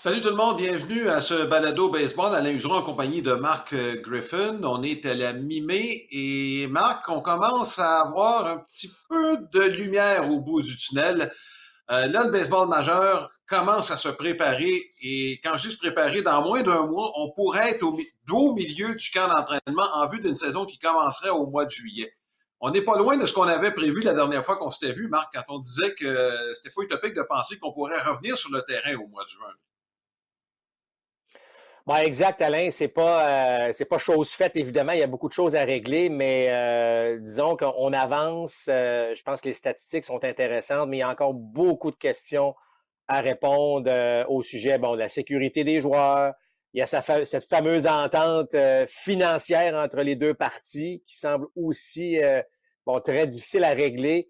Salut tout le monde, bienvenue à ce balado baseball à Useron en compagnie de Marc euh, Griffin. On est à la mi-mai et Marc, on commence à avoir un petit peu de lumière au bout du tunnel. Euh, là, le baseball majeur commence à se préparer et quand je dis se préparer, dans moins d'un mois, on pourrait être au, au milieu du camp d'entraînement en vue d'une saison qui commencerait au mois de juillet. On n'est pas loin de ce qu'on avait prévu la dernière fois qu'on s'était vu, Marc, quand on disait que c'était pas utopique de penser qu'on pourrait revenir sur le terrain au mois de juin. Bon, exact, Alain. C'est pas, euh, c'est pas chose faite, évidemment. Il y a beaucoup de choses à régler, mais euh, disons qu'on avance. Euh, je pense que les statistiques sont intéressantes, mais il y a encore beaucoup de questions à répondre au sujet bon, de la sécurité des joueurs. Il y a cette fameuse entente financière entre les deux parties qui semble aussi bon, très difficile à régler.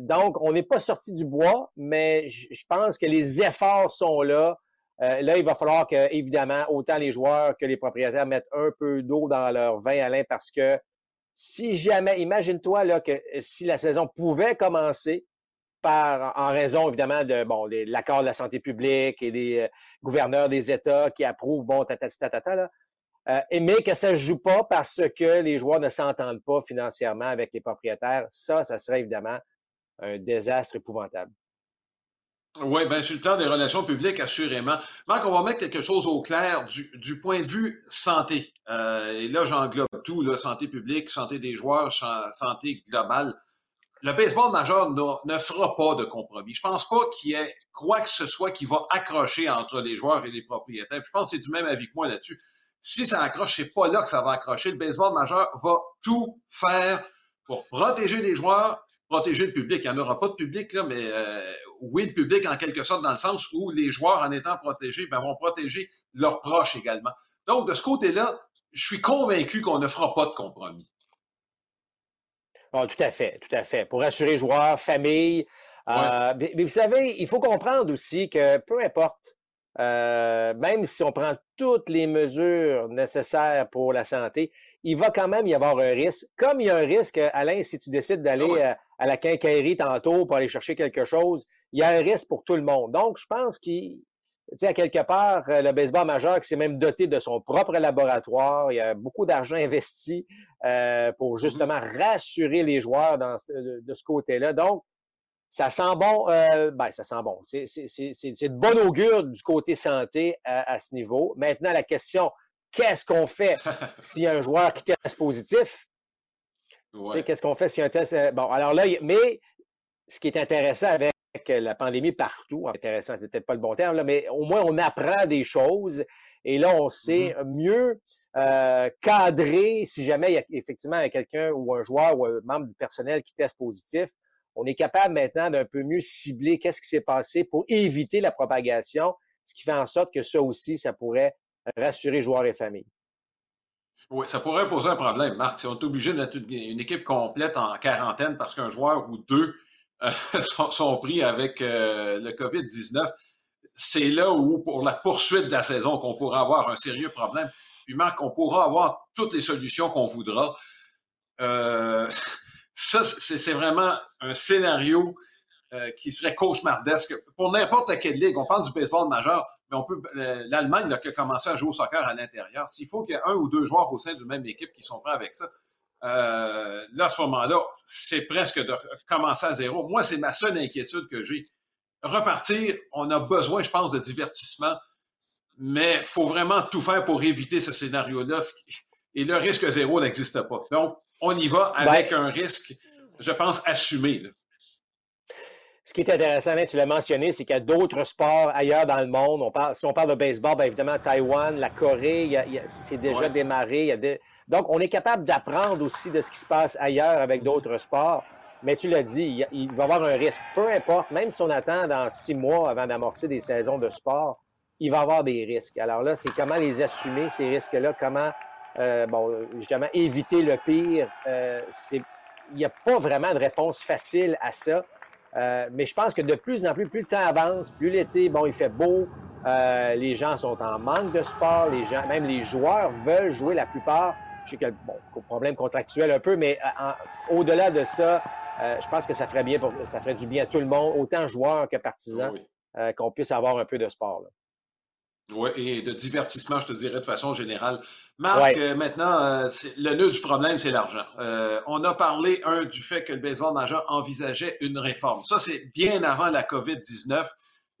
donc, on n'est pas sorti du bois, mais je pense que les efforts sont là. Euh, là, il va falloir que, évidemment, autant les joueurs que les propriétaires mettent un peu d'eau dans leur vin, Alain, parce que si jamais, imagine-toi là que si la saison pouvait commencer par, en raison évidemment de bon l'accord de la santé publique et des euh, gouverneurs des États qui approuvent bon tata tata là, euh, mais que ça ne joue pas parce que les joueurs ne s'entendent pas financièrement avec les propriétaires, ça, ça serait évidemment un désastre épouvantable. Oui, bien, sur le plan des relations publiques, assurément. Marc, on va mettre quelque chose au clair du, point de vue santé. Euh, et là, j'englobe tout, santé publique, santé des joueurs, santé globale. Le baseball majeur ne, ne fera pas de compromis. Je pense pas qu'il y ait quoi que ce soit qui va accrocher entre les joueurs et les propriétaires. je pense que c'est du même avis que moi là-dessus. Si ça accroche, c'est pas là que ça va accrocher. Le baseball majeur va tout faire pour protéger les joueurs, protéger le public. Il n'y en aura pas de public, là, mais euh, oui, le public en quelque sorte dans le sens où les joueurs, en étant protégés, ben, vont protéger leurs proches également. Donc, de ce côté-là, je suis convaincu qu'on ne fera pas de compromis. Oh, tout à fait, tout à fait. Pour assurer joueurs, famille. Euh, mais, vous savez, il faut comprendre aussi que peu importe, euh, même si on prend toutes les mesures nécessaires pour la santé, il va quand même y avoir un risque. Comme il y a un risque, Alain, si tu décides d'aller ah à, la quincaillerie tantôt pour aller chercher quelque chose, il y a un risque pour tout le monde. Donc, je pense qu'il, tu sais, à quelque part, euh, le baseball majeur qui s'est même doté de son propre laboratoire, il y a beaucoup d'argent investi euh, pour mm-hmm. justement rassurer les joueurs dans, de, ce côté-là. Donc, ça sent bon, euh, ben, ça sent bon. C'est de bon augure du côté santé à, à ce niveau. Maintenant, la question, qu'est-ce qu'on fait s'il y a un joueur qui teste positif? Qu'est-ce qu'on fait s'il y a un test? Euh, bon, alors là, mais ce qui est intéressant avec la pandémie partout, intéressant, c'est peut-être pas le bon terme, là, mais au moins on apprend des choses et là, on sait mm-hmm. mieux euh, cadrer si jamais il y a effectivement quelqu'un ou un joueur ou un membre du personnel qui teste positif. On est capable maintenant d'un peu mieux cibler qu'est-ce qui s'est passé pour éviter la propagation, ce qui fait en sorte que ça aussi, ça pourrait rassurer joueurs et familles. Oui, ça pourrait poser un problème, Marc. Si on est obligé de mettre une équipe complète en quarantaine parce qu'un joueur ou deux euh, sont, pris avec euh, le COVID-19, c'est là où, pour la poursuite de la saison, qu'on pourra avoir un sérieux problème. Puis, Marc, on pourra avoir toutes les solutions qu'on voudra. Euh, ça, c'est vraiment un scénario euh, qui serait cauchemardesque pour n'importe quelle ligue. On parle du baseball majeur, mais on peut euh, l'Allemagne qui a commencé à jouer au soccer à l'intérieur. S'il faut qu'il y ait un ou deux joueurs au sein d'une même équipe qui sont prêts avec ça, euh, là, à ce moment-là, c'est presque de commencer à zéro. Moi, c'est ma seule inquiétude que j'ai. Repartir, on a besoin, je pense, de divertissement, mais faut vraiment tout faire pour éviter ce scénario-là. Et le risque zéro n'existe pas. Donc, on y va avec ben un risque, je pense, assumé. Là. Ce qui est intéressant, tu l'as mentionné, c'est qu'il y a d'autres sports ailleurs dans le monde. On parle, si on parle de baseball, bien évidemment, Taïwan, la Corée, c'est déjà démarré. Donc, on est capable d'apprendre aussi de ce qui se passe ailleurs avec d'autres sports. Mais tu l'as dit, il, va y avoir un risque. Peu importe, même si on attend dans six mois avant d'amorcer des saisons de sport, il va y avoir des risques. Alors là, c'est comment les assumer, ces risques-là, comment, euh, bon, justement, éviter le pire. Euh, il n'y a pas vraiment de réponse facile à ça. Euh, mais je pense que de plus en plus, plus le temps avance, plus l'été, bon, il fait beau, euh, les gens sont en manque de sport, les gens, même les joueurs veulent jouer la plupart. Je sais que bon, problème contractuel un peu, mais euh, au-delà de ça, je pense que ça ferait bien pour, ça ferait du bien à tout le monde, autant joueurs que partisans, qu'on puisse avoir un peu de sport. Oui, et de divertissement, je te dirais de façon générale. Marc, euh, maintenant, euh, le nœud du problème, c'est l'argent. Euh, on a parlé, un, du fait que le baseball majeur envisageait une réforme. Ça, c'est bien avant la COVID-19,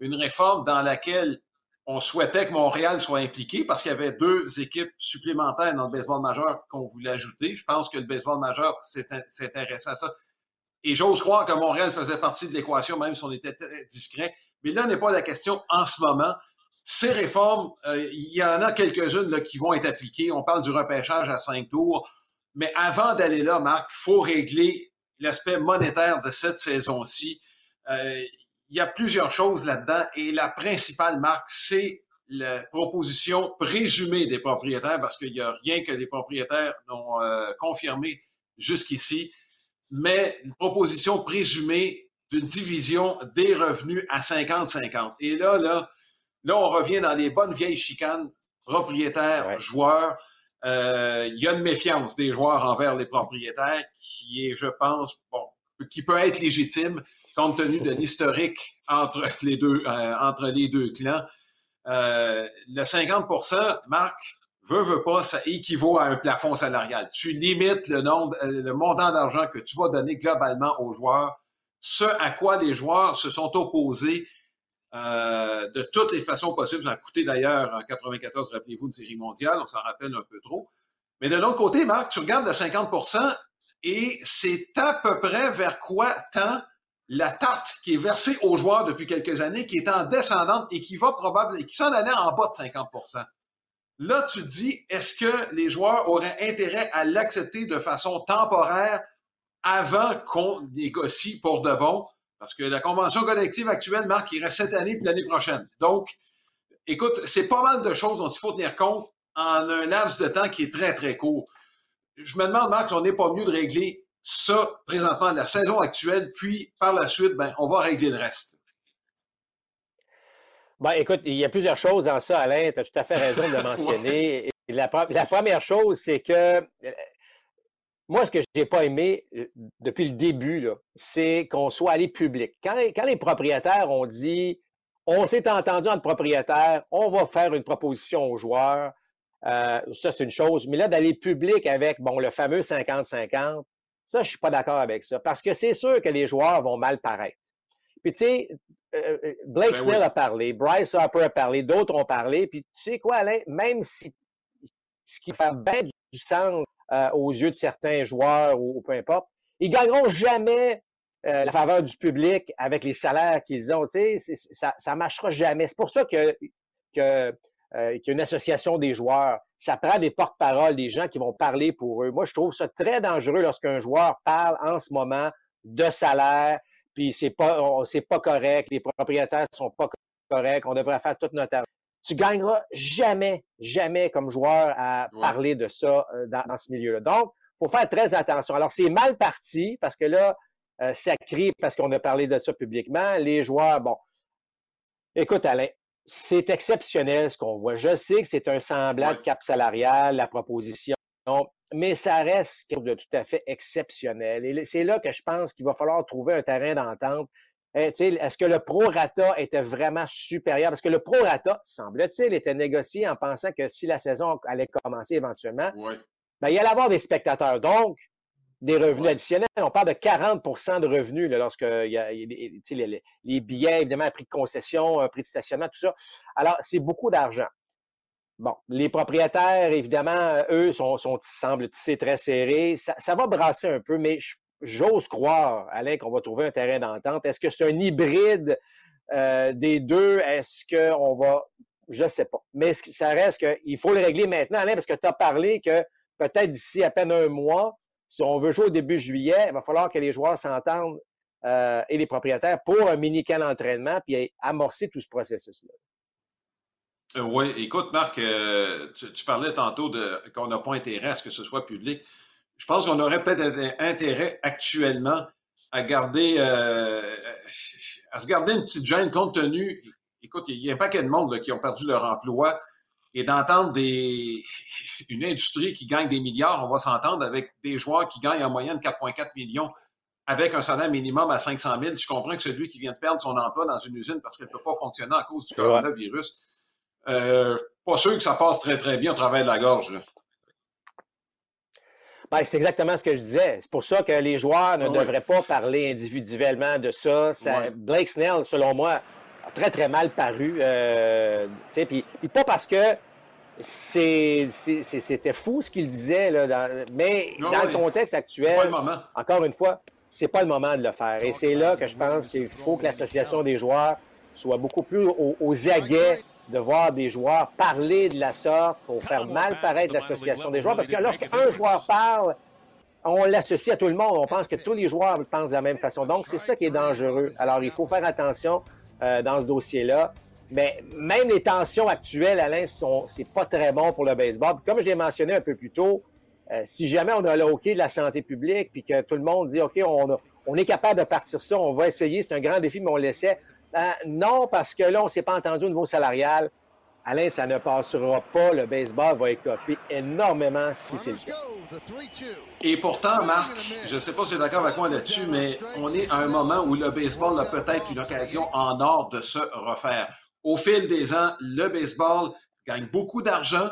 une réforme dans laquelle on souhaitait que Montréal soit impliqué parce qu'il y avait deux équipes supplémentaires dans le baseball majeur qu'on voulait ajouter. Je pense que le baseball majeur s'intéressait à ça. Et j'ose croire que Montréal faisait partie de l'équation, même si on était très discret. Mais là n'est pas la question en ce moment. Ces réformes, euh, il y en a quelques-unes qui vont être appliquées. On parle du repêchage à cinq tours. Mais avant d'aller là, Marc, il faut régler l'aspect monétaire de cette saison-ci. Euh, il y a plusieurs choses là-dedans et la principale marque, c'est la proposition présumée des propriétaires, parce qu'il n'y a rien que les propriétaires n'ont euh, confirmé jusqu'ici, mais une proposition présumée d'une division des revenus à 50-50. Et là, là, là, on revient dans les bonnes vieilles chicanes, propriétaires, joueurs. Euh, il y a une méfiance des joueurs envers les propriétaires qui est, je pense, bon, qui peut être légitime compte tenu de l'historique entre les deux, euh, entre les deux clans. Euh, le 50% Marc, veut, veut pas, ça équivaut à un plafond salarial. Tu limites le nombre, le montant d'argent que tu vas donner globalement aux joueurs ce à quoi les joueurs se sont opposés euh, de toutes les façons possibles. Ça a coûté d'ailleurs en 94, rappelez-vous, une série mondiale, on s'en rappelle un peu trop. Mais de l'autre côté, Marc, tu regardes le 50% et c'est à peu près vers quoi tend la tarte qui est versée aux joueurs depuis quelques années, qui est en descendante et qui va probablement, qui s'en allait en bas de 50% Là, tu dis, est-ce que les joueurs auraient intérêt à l'accepter de façon temporaire avant qu'on négocie pour de bon, parce que la convention collective actuelle, Marc, il reste cette année puis l'année prochaine. Donc, écoute, c'est pas mal de choses dont il faut tenir compte en un laps de temps qui est très, très court. Je me demande, Marc, si on n'est pas mieux de régler ça présentement, la saison actuelle, puis par la suite, ben, on va régler le reste. Ben, écoute, il y a plusieurs choses dans ça, Alain. Tu as tout à fait raison de le mentionner. la, première chose, c'est que moi, ce que je n'ai pas aimé euh, depuis le début, c'est qu'on soit allé public. Quand les, propriétaires ont dit on s'est entendu entre propriétaires, on va faire une proposition aux joueurs, euh, ça c'est une chose, mais là, d'aller public avec bon, le fameux 50-50, ça, je ne suis pas d'accord avec ça. Parce que c'est sûr que les joueurs vont mal paraître. Puis tu sais, euh, Blake ben Snell a parlé, Bryce Harper a parlé, d'autres ont parlé, puis tu sais quoi, Alain, même si ce qui fait bien du sens euh, aux yeux de certains joueurs ou, peu importe. Ils gagneront jamais euh, la faveur du public avec les salaires qu'ils ont. Tu sais, ça, ça marchera jamais. C'est pour ça que, que euh, association des joueurs. Ça prend des porte-paroles, des gens qui vont parler pour eux. Moi, je trouve ça très dangereux lorsqu'un joueur parle en ce moment de salaire, puis c'est pas, c'est pas correct, les propriétaires sont pas corrects, on devrait faire toute notre tu gagneras jamais, jamais comme joueur à parler de ça euh, dans, ce milieu-là. Donc, il faut faire très attention. Alors, c'est mal parti parce que là, euh, ça crie parce qu'on a parlé de ça publiquement. Les joueurs, bon, écoute Alain, c'est exceptionnel ce qu'on voit. Je sais que c'est un semblant de cap salarial, la proposition, mais ça reste quelque chose de tout à fait exceptionnel. Et c'est là que je pense qu'il va falloir trouver un terrain d'entente eh, est-ce que le prorata était vraiment supérieur? Parce que le prorata, semble-t-il, était négocié en pensant que si la saison allait commencer éventuellement, ben, il allait avoir des spectateurs. Donc, des revenus additionnels. On parle de 40% de revenus lorsque il y a, les, billets, évidemment, prix de concession, prix de stationnement, tout ça. Alors, c'est beaucoup d'argent. Bon, les propriétaires, évidemment, eux, sont, sont semble-t-il, très serrés. Ça, ça, va brasser un peu, mais je j'ose croire, Alain, qu'on va trouver un terrain d'entente. Est-ce que c'est un hybride euh, des deux? Est-ce qu'on va. Je ne sais pas. Mais ça reste qu'il faut le régler maintenant, Alain, parce que tu as parlé que peut-être d'ici à peine un mois, si on veut jouer au début juillet, il va falloir que les joueurs s'entendent euh, et les propriétaires pour un mini-camp d'entraînement puis amorcer tout ce processus-là. Euh, oui, écoute, Marc, tu, tu, parlais tantôt qu'on n'a pas intérêt à ce que ce soit public je pense qu'on aurait peut-être intérêt actuellement à garder, euh, à se garder une petite gêne compte tenu, écoute, il y a un paquet de monde qui ont perdu leur emploi et d'entendre des, une industrie qui gagne des milliards, on va s'entendre avec des joueurs qui gagnent en moyenne 4,4 millions avec un salaire minimum à 500 000. Tu comprends que celui qui vient de perdre son emploi dans une usine parce qu'elle ne peut pas fonctionner à cause du coronavirus, euh, pas sûr que ça passe très, très bien au travers de la gorge. Ben, c'est exactement ce que je disais. C'est pour ça que les joueurs ne ah devraient pas parler individuellement de ça. Blake Snell, selon moi, a très, très mal paru. Euh, puis, pas parce que c'était fou ce qu'il disait, là, mais ah dans le contexte actuel, encore une fois, c'est pas le moment de le faire. Et c'est là que je pense qu'il faut que l'association des joueurs soit beaucoup plus aux, aguets de voir des joueurs parler de la sorte pour faire mal paraître l'association des joueurs. Parce que lorsqu'un joueur parle, on l'associe à tout le monde. On pense que tous les joueurs pensent de la même façon. Donc, c'est ça qui est dangereux. Alors, il faut faire attention euh, dans ce dossier-là. Mais même les tensions actuelles, Alain, sont, c'est pas très bon pour le baseball. comme je l'ai mentionné un peu plus tôt, euh, si jamais on a le hockey de la santé publique, puis que tout le monde dit, OK, on, on est capable de partir ça, on va essayer, c'est un grand défi, mais on l'essaie. Ben, non, parce que là, on ne s'est pas entendu au niveau salarial. Alain, ça ne passera pas. Le baseball va écoper énormément si c'est le cas. Et pourtant, Marc, je ne sais pas si tu es d'accord avec moi là-dessus, mais on est à un moment où le baseball a peut-être une occasion en or de se refaire. Au fil des ans, le baseball gagne beaucoup d'argent,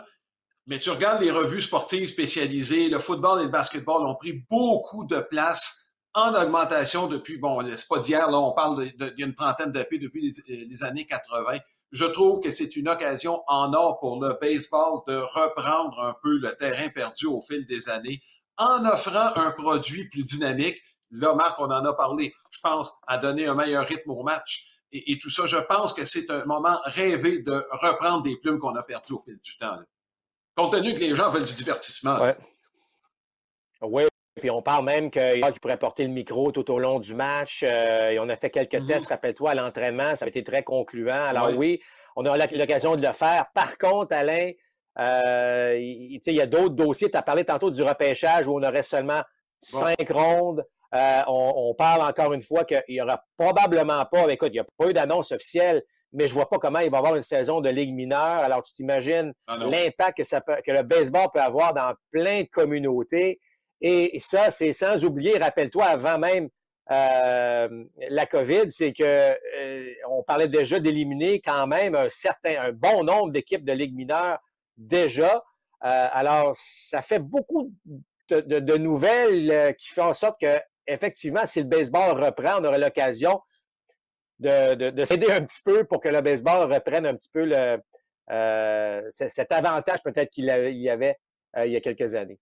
mais tu regardes les revues sportives spécialisées, le football et le basketball ont pris beaucoup de place en augmentation depuis, bon, c'est pas d'hier, là, on parle d'il y a une trentaine depuis les, années 80. Je trouve que c'est une occasion en or pour le baseball de reprendre un peu le terrain perdu au fil des années en offrant un produit plus dynamique. Là, Marc, on en a parlé, je pense, à donner un meilleur rythme au match et, tout ça. Je pense que c'est un moment rêvé de reprendre des plumes qu'on a perdues au fil du temps. Compte tenu que les gens veulent du divertissement. Oui, puis on parle même qu'il pourrait porter le micro tout au long du match. Euh, et on a fait quelques mm-hmm. tests, rappelle-toi, à l'entraînement. Ça a été très concluant. Alors oui, on a l'occasion de le faire. Par contre, Alain, euh, il, y a d'autres dossiers. Tu as parlé tantôt du repêchage où on aurait seulement cinq rondes. Euh, on, parle encore une fois qu'il n'y aura probablement pas, écoute, il n'y a pas eu d'annonce officielle, mais je vois pas comment il va y avoir une saison de Ligue mineure. Alors, tu t'imagines ah l'impact que, que le baseball peut avoir dans plein de communautés. Et ça, c'est sans oublier, rappelle-toi, avant même euh, la COVID, c'est que euh, on parlait déjà d'éliminer quand même un certain, un bon nombre d'équipes de Ligue mineure déjà. Euh, alors, ça fait beaucoup de, nouvelles qui font en sorte que, effectivement, si le baseball reprend, on aura l'occasion de, de, s'aider un petit peu pour que le baseball reprenne un petit peu le, euh, cet avantage peut-être qu'il y avait euh, il y a quelques années.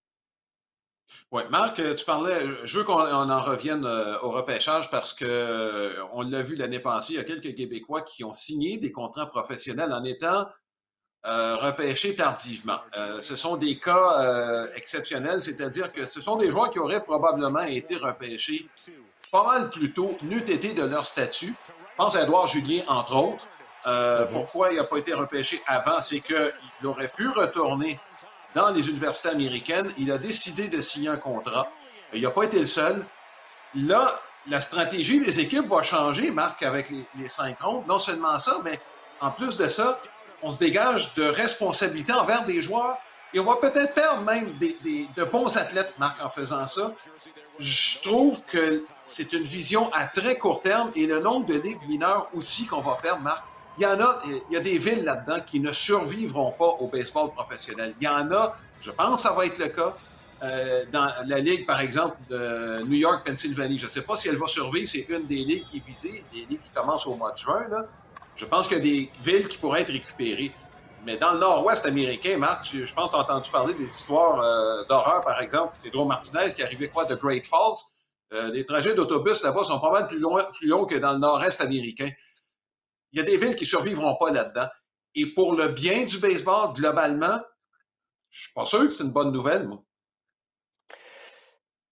Oui, Marc, tu parlais, je veux qu'on en revienne euh, au repêchage parce que on l'a vu l'année passée, il y a quelques Québécois qui ont signé des contrats professionnels en étant repêchés tardivement. ce sont des cas exceptionnels, c'est-à-dire que ce sont des joueurs qui auraient probablement été repêchés pas mal plus tôt, n'eût été de leur statut. Je pense à Edouard Julien, entre autres. Euh, pourquoi il n'a pas été repêché avant? C'est qu'il aurait pu retourner dans les universités américaines. Il a décidé de signer un contrat. Il n'a pas été le seul. Là, la stratégie des équipes va changer, Marc, avec les, cinq rondes. Non seulement ça, mais en plus de ça, on se dégage de responsabilités envers des joueurs et on va peut-être perdre même des, de bons athlètes, Marc, en faisant ça. Je trouve que c'est une vision à très court terme et le nombre de ligues mineures aussi qu'on va perdre, Marc. Il y en a, il y a des villes là-dedans qui ne survivront pas au baseball professionnel. Il y en a, je pense que ça va être le cas, euh, dans la ligue, par exemple, de New York, Pennsylvanie. Je ne sais pas si elle va survivre, c'est une des ligues qui est visée, des ligues qui commencent au mois de juin. Là. Je pense qu'il y a des villes qui pourraient être récupérées. Mais dans le nord-ouest américain, Marc, je pense que tu as entendu parler des histoires euh, d'horreur, par exemple. Pedro Martinez qui arrivait quoi de Great Falls. Euh, les trajets d'autobus là-bas sont pas mal plus longs que dans le nord-est américain. Il y a des villes qui survivront pas là-dedans. Et pour le bien du baseball, globalement, je suis pas sûr que c'est une bonne nouvelle, moi.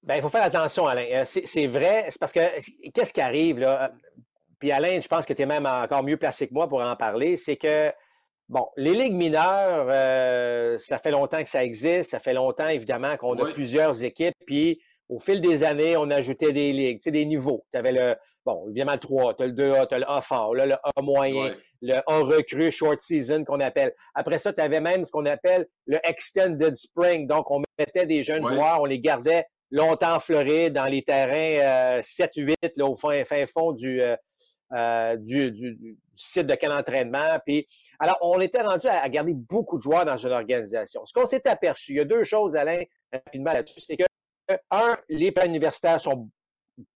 Ben, il faut faire attention, Alain. Euh, c'est vrai, c'est parce que qu'est-ce qui arrive là? Puis Alain, je pense que tu es même encore mieux placé que moi pour en parler, c'est que Bon, les ligues mineures, euh, ça fait longtemps que ça existe. Ça fait longtemps, évidemment, qu'on a plusieurs équipes. Puis, au fil des années, on ajoutait des ligues, tu sais, des niveaux. Tu avais le, bon, évidemment, le 3, tu as le 2A, tu as le A fort, là, le A moyen, le A recru, short season qu'on appelle. Après ça, tu avais même ce qu'on appelle le extended spring. Donc, on mettait des jeunes joueurs, on les gardait longtemps en Floride, dans les terrains 7-8, euh, là, au fin, fin fond du, euh, du, du, site de quel entraînement. Puis Alors, on était rendu à, garder beaucoup de joueurs dans une organisation. Ce qu'on s'est aperçu, il y a deux choses, Alain, rapidement là-dessus, c'est que, un, les plans universitaires sont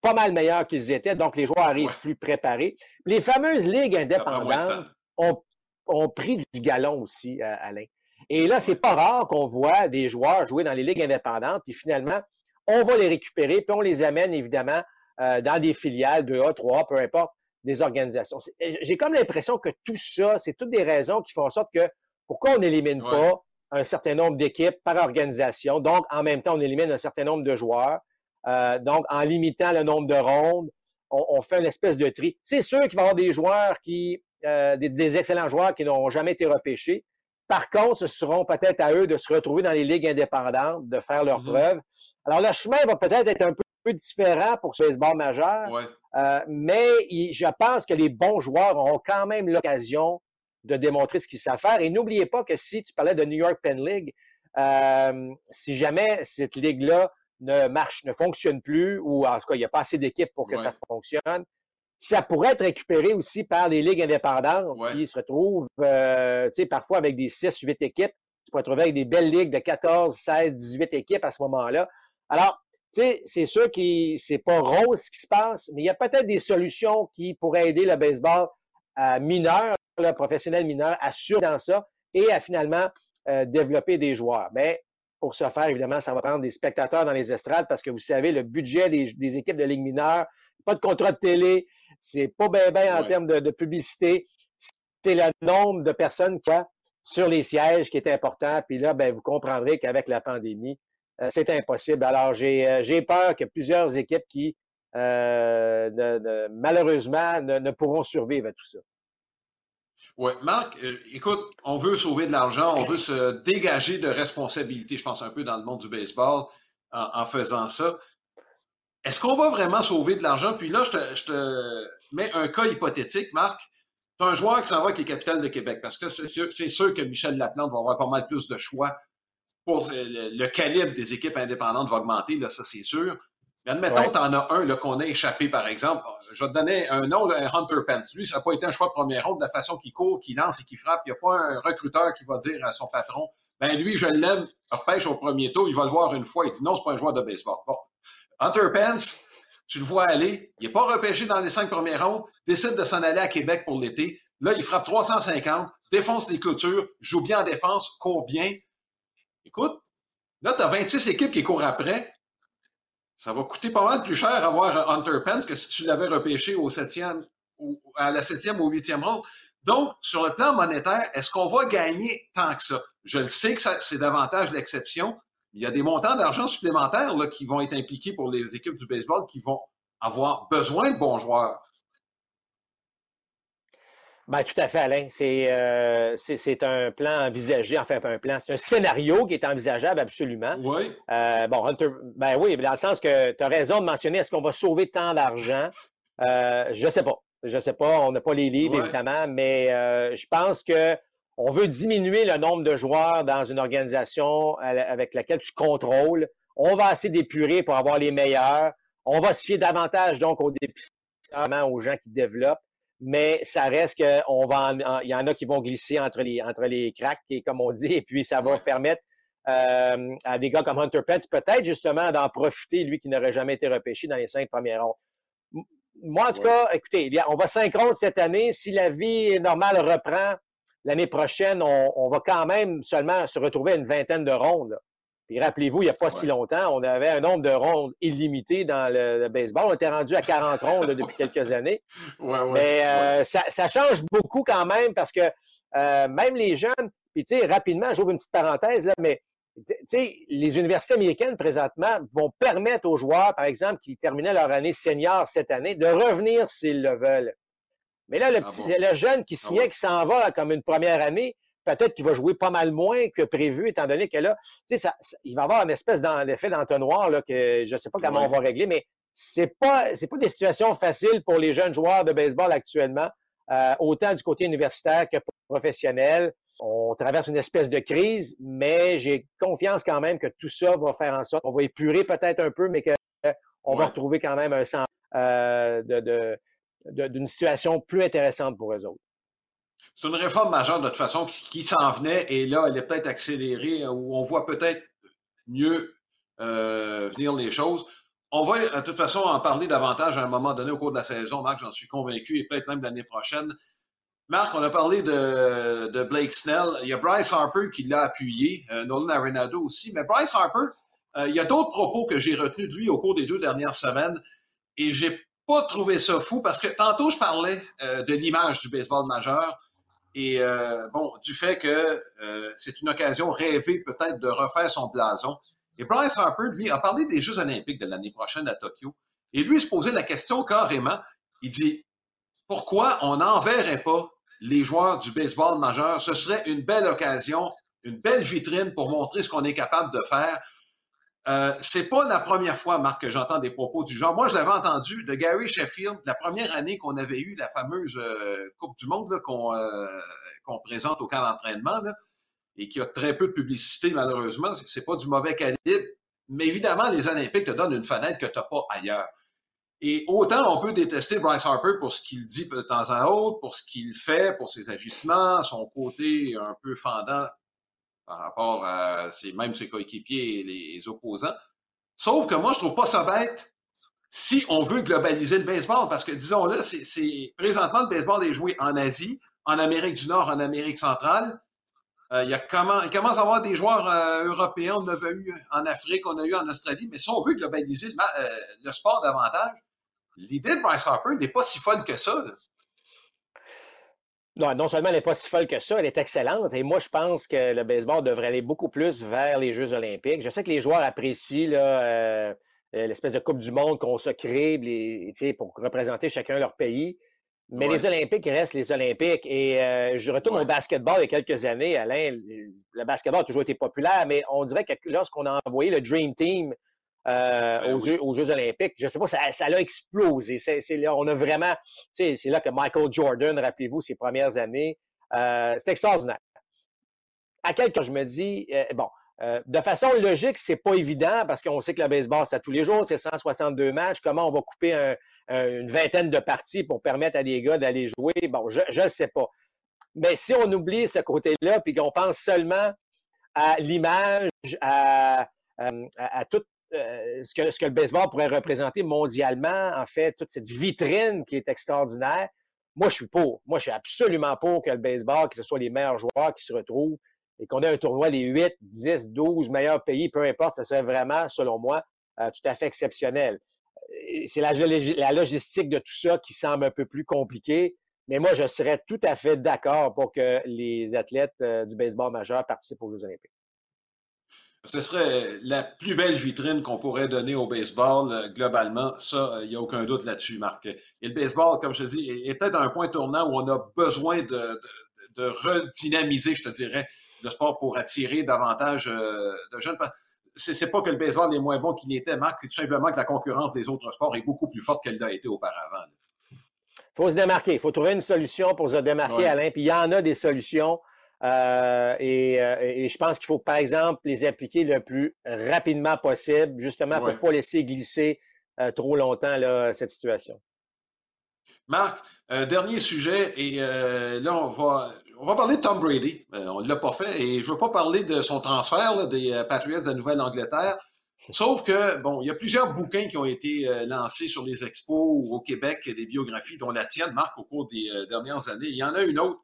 pas mal meilleurs qu'ils étaient, donc les joueurs arrivent plus préparés. Les fameuses ligues indépendantes ont, ont, pris du galon aussi, euh, Alain. Et là, c'est pas rare qu'on voit des joueurs jouer dans les ligues indépendantes, puis finalement, on va les récupérer, puis on les amène évidemment euh, dans des filiales, 2A, 3A, peu importe, des organisations. J'ai comme l'impression que tout ça, c'est toutes des raisons qui font en sorte que pourquoi on n'élimine pas un certain nombre d'équipes par organisation, donc en même temps, on élimine un certain nombre de joueurs. Euh, donc, en limitant le nombre de rondes, on, fait une espèce de tri. C'est sûr qu'il va y avoir des joueurs qui, euh, des, excellents joueurs qui n'ont jamais été repêchés. Par contre, ce seront peut-être à eux de se retrouver dans les ligues indépendantes, de faire leurs mm-hmm. preuves. Alors, le chemin va peut-être être un peu différent pour ce baseball majeur, euh, mais je pense que les bons joueurs auront quand même l'occasion de démontrer ce qu'ils savent faire. Et n'oubliez pas que si tu parlais de New York Penn League, si jamais cette ligue-là ne marche, ne fonctionne plus, ou en tout cas, il n'y a pas assez d'équipes pour que ça fonctionne. Ça pourrait être récupéré aussi par les ligues indépendantes qui se retrouvent, euh, tu sais, parfois avec des 6, 8 équipes. Tu pourrais trouver avec des belles ligues de 14, 16, 18 équipes à ce moment-là. Alors, tu sais, c'est sûr que c'est pas rose ce qui se passe, mais il y a peut-être des solutions qui pourraient aider le baseball euh, mineur, le professionnel mineur, à suivre dans ça et à finalement euh, développer des joueurs. Mais pour ce faire, évidemment, ça va prendre des spectateurs dans les estrades parce que vous savez, le budget des, équipes de Ligue mineure, pas de contrat de télé, c'est pas bien bien en termes de, publicité. C'est le nombre de personnes qu'il y a sur les sièges qui est important. Puis là, ben, vous comprendrez qu'avec la pandémie, euh, c'est impossible. Alors, euh, j'ai peur que plusieurs équipes qui, euh, malheureusement, ne pourront survivre à tout ça. Oui, Marc, euh, écoute, on veut sauver de l'argent, on veut se dégager de responsabilité, je pense un peu dans le monde du baseball en, faisant ça. Est-ce qu'on va vraiment sauver de l'argent? Puis là, je te, mets un cas hypothétique, Marc. Tu as un joueur qui s'en va avec les capitales de Québec, parce que c'est sûr, que Michel Laplante va avoir pas mal plus de choix pour le, le calibre des équipes indépendantes va augmenter, là, ça c'est sûr. Mais admettons, tu en as un qu'on a échappé, par exemple. Je vais te donner un nom, un Hunter Pence. Lui, ça n'a pas été un choix de première ronde de la façon qu'il court, qu'il lance et qu'il frappe. Il n'y a pas un recruteur qui va dire à son patron, ben lui, je l'aime, repêche au premier tour, il va le voir une fois, il dit non, c'est pas un joueur de baseball. Bon. Hunter Pence, tu le vois aller, il n'est pas repêché dans les cinq premières rondes, décide de s'en aller à Québec pour l'été. Là, il frappe 350, défonce les clôtures, joue bien en défense, court bien. Écoute, là, tu as 26 équipes qui courent après ça va coûter pas mal plus cher avoir Hunter Pence que si tu l'avais repêché au septième, ou à la septième ou huitième ronde. Donc, sur le plan monétaire, est-ce qu'on va gagner tant que ça? Je le sais que c'est davantage l'exception. Il y a des montants d'argent supplémentaires là, qui vont être impliqués pour les équipes du baseball qui vont avoir besoin de bons joueurs. Ben, tout à fait, Alain. Euh, c'est un plan envisagé, enfin pas un plan, c'est un scénario qui est envisageable absolument. Oui. Euh, bon, Hunter, ben oui, dans le sens que tu as raison de mentionner est-ce qu'on va sauver tant d'argent? Euh, je sais pas. Je sais pas, on n'a pas les livres, évidemment, mais euh, je pense que on veut diminuer le nombre de joueurs dans une organisation avec laquelle tu contrôles. On va assez d'épurer pour avoir les meilleurs. On va se fier davantage donc aux dépistements, aux gens qui développent mais ça reste qu'on va il y en a qui vont glisser entre les entre les cracks, et, comme on dit, et puis ça va permettre euh, à des gars comme Hunter Pence peut-être justement d'en profiter, lui qui n'aurait jamais été repêché dans les cinq premières rondes. Moi, en tout cas, écoutez, on va cinq rondes cette année. Si la vie normale reprend l'année prochaine, on, on, va quand même seulement se retrouver à une vingtaine de rondes. Puis rappelez-vous, il n'y a pas si longtemps, on avait un nombre de rondes illimité dans le, baseball. On était rendu à 40 rondes depuis quelques années. Mais euh, ça, change beaucoup quand même parce que euh, même les jeunes, puis tu sais, rapidement, j'ouvre une petite parenthèse, là, mais tu sais, les universités américaines présentement vont permettre aux joueurs, par exemple, qui terminaient leur année senior cette année, de revenir s'ils le veulent. Mais là, le, ah jeune qui ah signait, qui s'en va comme une première année, peut-être qu'il va jouer pas mal moins que prévu, étant donné que là, tu sais, il va avoir une espèce d'effet d'entonnoir là, que je ne sais pas comment on va régler, mais c'est pas c'est pas des situations faciles pour les jeunes joueurs de baseball actuellement, euh, autant du côté universitaire que professionnel. On traverse une espèce de crise, mais j'ai confiance quand même que tout ça va faire en sorte qu'on va épurer peut-être un peu, mais qu'on va retrouver quand même un sens euh, de, d'une situation plus intéressante pour eux autres. C'est une réforme majeure de toute façon qui, s'en venait et là, elle est peut-être accélérée ou on voit peut-être mieux euh, venir les choses. On va de toute façon en parler davantage à un moment donné au cours de la saison, Marc, j'en suis convaincu, et peut-être même l'année prochaine. Marc, on a parlé de, Blake Snell. Il y a Bryce Harper qui l'a appuyé, euh, Nolan Arenado aussi. Mais Bryce Harper, euh, il y a d'autres propos que j'ai retenus de lui au cours des deux dernières semaines. Et j'ai pas trouvé ça fou parce que tantôt, je parlais euh, de l'image du baseball majeur et bon, du fait que c'est une occasion rêvée peut-être de refaire son blason. Et Bryce Harper, lui, a parlé des Jeux olympiques de l'année prochaine à Tokyo. Et lui, il se posait la question carrément. Il dit, pourquoi on n'enverrait pas les joueurs du baseball majeur? Ce serait une belle occasion, une belle vitrine pour montrer ce qu'on est capable de faire. Euh, c'est pas la première fois, Marc, que j'entends des propos du genre. Moi, je l'avais entendu de Gary Sheffield, la première année qu'on avait eu la fameuse euh, Coupe du Monde euh, qu'on présente au camp d'entraînement et qui a très peu de publicité, malheureusement. C'est pas du mauvais calibre. Mais évidemment, les Olympiques te donnent une fenêtre que tu n'as pas ailleurs. Et autant on peut détester Bryce Harper pour ce qu'il dit de temps en autre, pour ce qu'il fait, pour ses agissements, son côté un peu fendant par rapport à même ses coéquipiers et les opposants. Sauf que moi, je trouve pas ça bête si on veut globaliser le baseball, parce que disons-le, c'est présentement le baseball est joué en Asie, en Amérique du Nord, en Amérique centrale. Euh, il, commence à avoir des joueurs euh, européens, on en a eu en Afrique, on a eu en Australie, mais si on veut globaliser le, euh, sport davantage, l'idée de Bryce Harper n'est pas si folle que ça. Non, non seulement elle n'est pas si folle que ça, elle est excellente. Et moi, je pense que le baseball devrait aller beaucoup plus vers les Jeux olympiques. Je sais que les joueurs apprécient l'espèce de Coupe du Monde qu'on se crée pour représenter chacun leur pays. Mais les Olympiques restent les Olympiques. Et euh, je retourne au basketball il y a quelques années, Alain. Le basketball a toujours été populaire, mais on dirait que lorsqu'on a envoyé le Dream Team euh, ben aux, Jeux, olympiques, je ne sais pas, ça, ça a explosé. C'est, là, on a vraiment, c'est là que Michael Jordan, rappelez-vous, ses premières années, euh, c'est extraordinaire. À quelqu'un, je me dis, bon, de façon logique, c'est pas évident parce qu'on sait que le baseball, c'est à tous les jours, c'est 162 matchs. Comment on va couper un, euh, une vingtaine de parties pour permettre à des gars d'aller jouer? Bon, je ne sais pas. Mais si on oublie ce côté-là, puis qu'on pense seulement à l'image, à, tout euh, ce, que, le baseball pourrait représenter mondialement, en fait, toute cette vitrine qui est extraordinaire, moi, je suis pour. Moi, je suis absolument pour que le baseball, que ce soit les meilleurs joueurs qui se retrouvent et qu'on ait un tournoi les 8, 10, 12 meilleurs pays, peu importe, ça serait vraiment, selon moi, euh, tout à fait exceptionnel c'est la, logistique de tout ça qui semble un peu plus compliquée. Mais moi, je serais tout à fait d'accord pour que les athlètes euh, du baseball majeur participent aux Jeux olympiques. Ce serait la plus belle vitrine qu'on pourrait donner au baseball euh, globalement. Ça, il euh, n'y a aucun doute là-dessus, Marc. Et le baseball, comme je te dis, est, peut-être un point tournant où on a besoin de, redynamiser, je te dirais, le sport pour attirer davantage de jeunes c'est pas que le baseball est moins bon qu'il était, Marc, c'est tout simplement que la concurrence des autres sports est beaucoup plus forte qu'elle l'a été auparavant. Il faut se démarquer. Il faut trouver une solution pour se démarquer, Alain. Puis il y en a des solutions. Euh, euh, et, je pense qu'il faut, par exemple, les appliquer le plus rapidement possible, justement pour ne pas laisser glisser euh, trop longtemps cette situation. Marc, dernier sujet, et là, on va, on va parler de Tom Brady. On ne l'a pas fait et je ne veux pas parler de son transfert des Patriots de la Nouvelle-Angleterre. Sauf que, bon, il y a plusieurs bouquins qui ont été euh, lancés sur les expos au Québec, des biographies, dont la tienne, Marc, au cours des dernières années. Il y en a une autre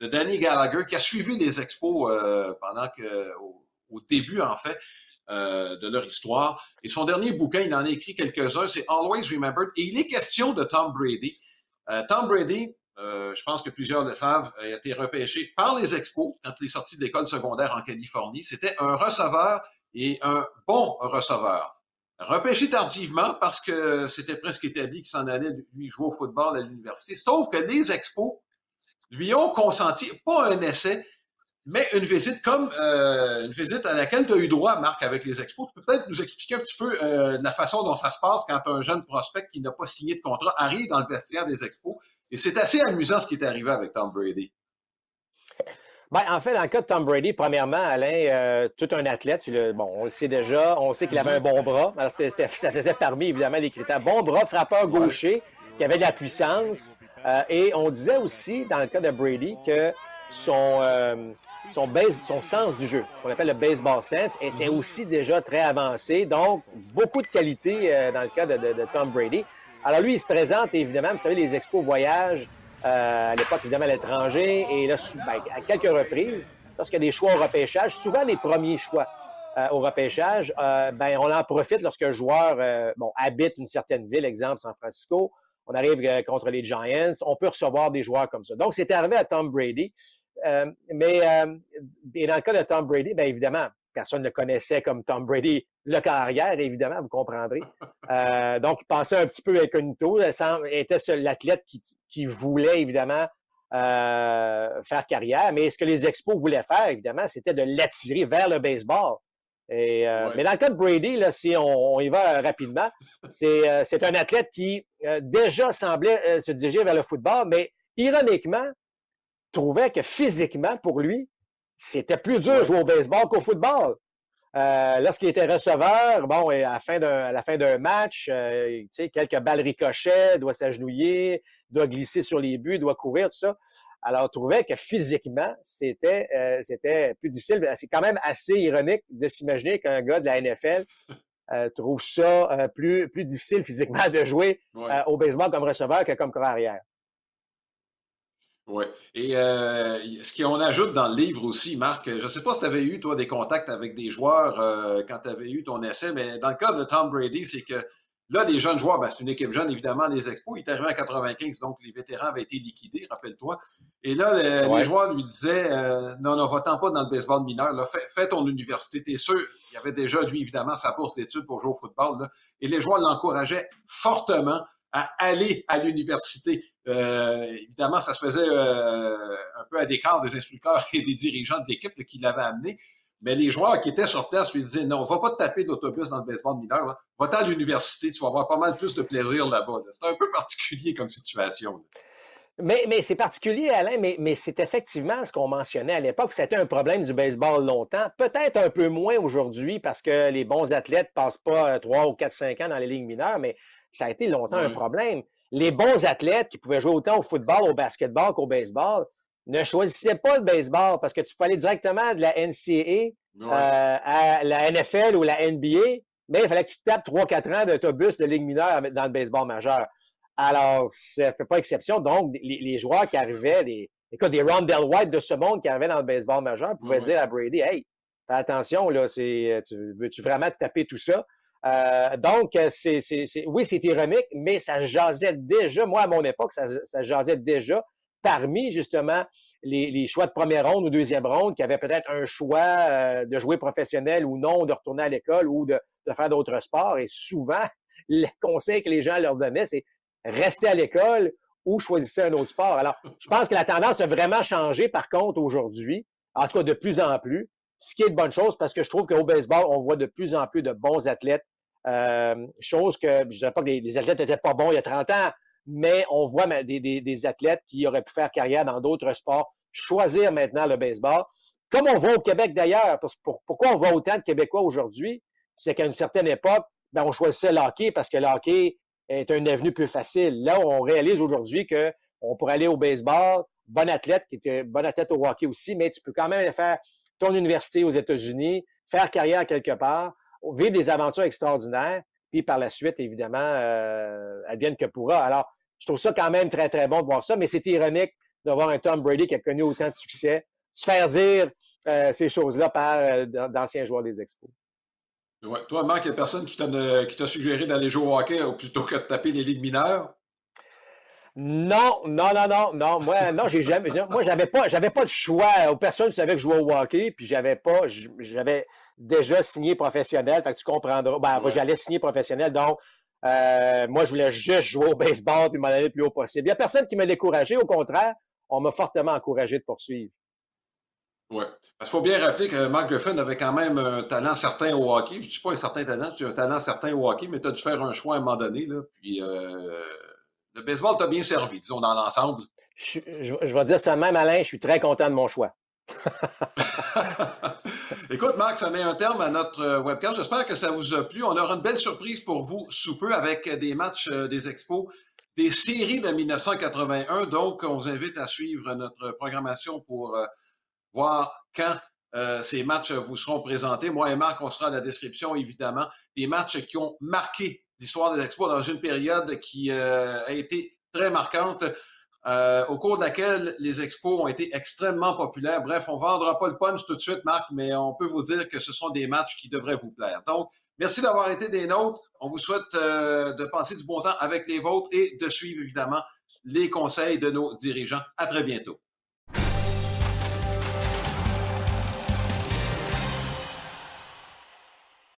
de Danny Gallagher qui a suivi les expos pendant que, au, début, en fait, de leur histoire. Et son dernier bouquin, il en a écrit quelques-uns, c'est Always Remembered. Et il est question de Tom Brady. Tom Brady, euh, je pense que plusieurs le savent, a été repêché par les Expos quand il est sorti de l'école secondaire en Californie. C'était un receveur et un bon receveur. Repêché tardivement parce que c'était presque établi qu'il s'en allait lui jouer au football à l'université. Sauf que les Expos lui ont consenti, pas un essai, mais une visite comme euh, une visite à laquelle tu as eu droit, Marc, avec les Expos. Tu peux peut-être nous expliquer un petit peu euh, la façon dont ça se passe quand un jeune prospect qui n'a pas signé de contrat arrive dans le vestiaire des Expos et c'est assez amusant ce qui est arrivé avec Tom Brady. Ben, en fait, dans le cas de Tom Brady, premièrement, Alain, euh, tout un athlète, bon, on le sait déjà, on sait qu'il avait un bon bras. ça faisait parmi, évidemment, les critères. Bon bras, frappeur gaucher, qui avait de la puissance. Et on disait aussi, dans le cas de Brady, que son, son, base, son sens du jeu, qu'on appelle le baseball sense, était mhm. aussi déjà très avancé. Donc, beaucoup de qualité dans le cas de, de, Tom Brady. Alors lui, il se présente, évidemment, vous savez, les expos voyages, à l'époque, évidemment, à l'étranger, et là, ben, à quelques reprises, lorsqu'il y a des choix au repêchage, souvent les premiers choix euh, au repêchage, euh, ben, on en profite lorsque un joueur euh, bon, habite une certaine ville, exemple San Francisco, on arrive contre les Giants, on peut recevoir des joueurs comme ça. Donc, c'est arrivé à Tom Brady. mais et dans le cas de Tom Brady, bien évidemment, personne ne connaissait comme Tom Brady le carrière, évidemment, vous comprendrez. donc, il pensait un petit peu incognito, était l'athlète qui, qui, voulait évidemment euh, faire carrière. Mais ce que les Expos voulaient faire, évidemment, c'était de l'attirer vers le baseball. Et, euh, Mais dans le cas de Brady, là, si on, y va rapidement, c'est euh, un athlète qui déjà semblait se diriger vers le football, mais ironiquement, trouvait que physiquement, pour lui, c'était plus dur de jouer au baseball qu'au football. Euh, lorsqu'il était receveur, bon, et à la fin d'un, match, euh, quelques balles ricochet, doit s'agenouiller, doit glisser sur les buts, doit courir, tout ça. Alors, on trouvait que physiquement, c'était, euh, c'était plus difficile. C'est quand même assez ironique de s'imaginer qu'un gars de la NFL trouve ça plus, plus difficile physiquement de jouer au baseball comme receveur que comme corps arrière. Oui. Et euh, ce qu'on ajoute dans le livre aussi, Marc, je ne sais pas si tu avais eu, toi, des contacts avec des joueurs euh, quand tu avais eu ton essai, mais dans le cas de Tom Brady, c'est que là, les jeunes joueurs, ben, c'est une équipe jeune, évidemment, les Expos. Il est arrivé en 95, donc les vétérans avaient été liquidés, rappelle-toi. Et là, les joueurs lui disaient euh, Non, non, va-t'en pas dans le baseball mineur, là, fais, ton université, t'es sûr. Il y avait déjà, lui, évidemment, sa bourse d'études pour jouer au football. Là, et les joueurs l'encourageaient fortement à aller à l'université. Euh, évidemment, ça se faisait euh, un peu à d'écart des instructeurs et des dirigeants de l'équipe qui l'avaient amené. Mais les joueurs qui étaient sur place lui disaient non, va pas te taper d'autobus dans le baseball mineur, va à l'université, tu vas avoir pas mal plus de plaisir là-bas. C'est un peu particulier comme situation. Mais, mais c'est particulier, Alain, mais, mais c'est effectivement ce qu'on mentionnait à l'époque. C'était un problème du baseball longtemps. Peut-être un peu moins aujourd'hui parce que les bons athlètes passent pas trois ou quatre, cinq ans dans les ligues mineures, mais ça a été longtemps un problème. Les bons athlètes qui pouvaient jouer autant au football, au basketball qu'au baseball ne choisissaient pas le baseball parce que tu peux aller directement de la NCAA euh, à la NFL ou la NBA, mais il fallait que tu tapes 3-4 ans d'autobus de ligue mineure dans le baseball majeur. Alors, ça ne fait pas exception. Donc, les, joueurs qui arrivaient, les, écoute, des Rondell White de ce monde qui arrivaient dans le baseball majeur pouvaient dire à Brady, hey, fais attention, là, c'est, tu veux-tu vraiment te taper tout ça? Euh, donc, c'est, oui, c'est ironique, mais ça jasait déjà, moi, à mon époque, ça, ça jasait déjà parmi, justement, les, choix de première ronde ou deuxième ronde qui avaient peut-être un choix euh, de jouer professionnel ou non, de retourner à l'école ou de, faire d'autres sports. Et souvent, les conseils que les gens leur donnaient, c'est rester à l'école ou choisir un autre sport. Alors, je pense que la tendance a vraiment changé, par contre, aujourd'hui, en tout cas de plus en plus ce qui est de bonne chose parce que je trouve qu'au baseball, on voit de plus en plus de bons athlètes. Euh, chose que, je ne dirais pas que les, athlètes n'étaient pas bons il y a 30 ans, mais on voit des, athlètes qui auraient pu faire carrière dans d'autres sports choisir maintenant le baseball. Comme on voit au Québec d'ailleurs, pourquoi on voit autant de Québécois aujourd'hui? C'est qu'à une certaine époque, ben, on choisissait le hockey parce que le hockey est un avenue plus facile. Là, on réalise aujourd'hui qu'on pourrait aller au baseball, bon athlète, qui était bon athlète au hockey aussi, mais tu peux quand même faire ton université aux États-Unis, faire carrière quelque part, vivre des aventures extraordinaires, puis par la suite, évidemment, euh, advienne que pourra. Alors, je trouve ça quand même très, très bon de voir ça, mais c'est ironique de voir un Tom Brady qui a connu autant de succès se faire dire euh, ces choses-là par euh, d'anciens joueurs des Expos. Ouais. Toi, Marc, il n'y a personne qui t'a suggéré d'aller jouer au hockey plutôt que de taper les ligues mineures? Non, non, non, non, non. Moi, non, j'ai jamais. Moi, j'avais pas, j'avais pas de choix. Personne ne savait que je jouais au hockey, puis j'avais pas, j'avais déjà signé professionnel. Fait que tu comprendras. Ben, j'allais signer professionnel, donc euh, moi, je voulais juste jouer au baseball puis m'en aller le plus haut possible. Il n'y a personne qui m'a découragé. Au contraire, on m'a fortement encouragé de poursuivre. Oui. Parce qu'il faut bien rappeler que Mark Griffin avait quand même un talent certain au hockey. Je ne dis pas un certain talent, je dis un talent certain au hockey, mais tu as dû faire un choix à un moment donné. Là, puis euh, le baseball t'a bien servi, disons, dans l'ensemble. Je, vais dire ça même, Alain, je suis très content de mon choix. Écoute, Marc, ça met un terme à notre euh, webcast. J'espère que ça vous a plu. On aura une belle surprise pour vous sous peu avec des matchs euh, des expos des séries de 1981. Donc, on vous invite à suivre notre programmation pour euh, voir quand ces matchs vous seront présentés. Moi et Marc, on sera à la description, évidemment. Des matchs qui ont marqué l'histoire des Expos dans une période qui a été très marquante. Au cours de laquelle les expos ont été extrêmement populaires. Bref, on vendra pas le punch tout de suite, Marc, mais on peut vous dire que ce sont des matchs qui devraient vous plaire. Donc, Merci d'avoir été des nôtres. On vous souhaite euh, de passer du bon temps avec les vôtres et de suivre évidemment les conseils de nos dirigeants. À très bientôt.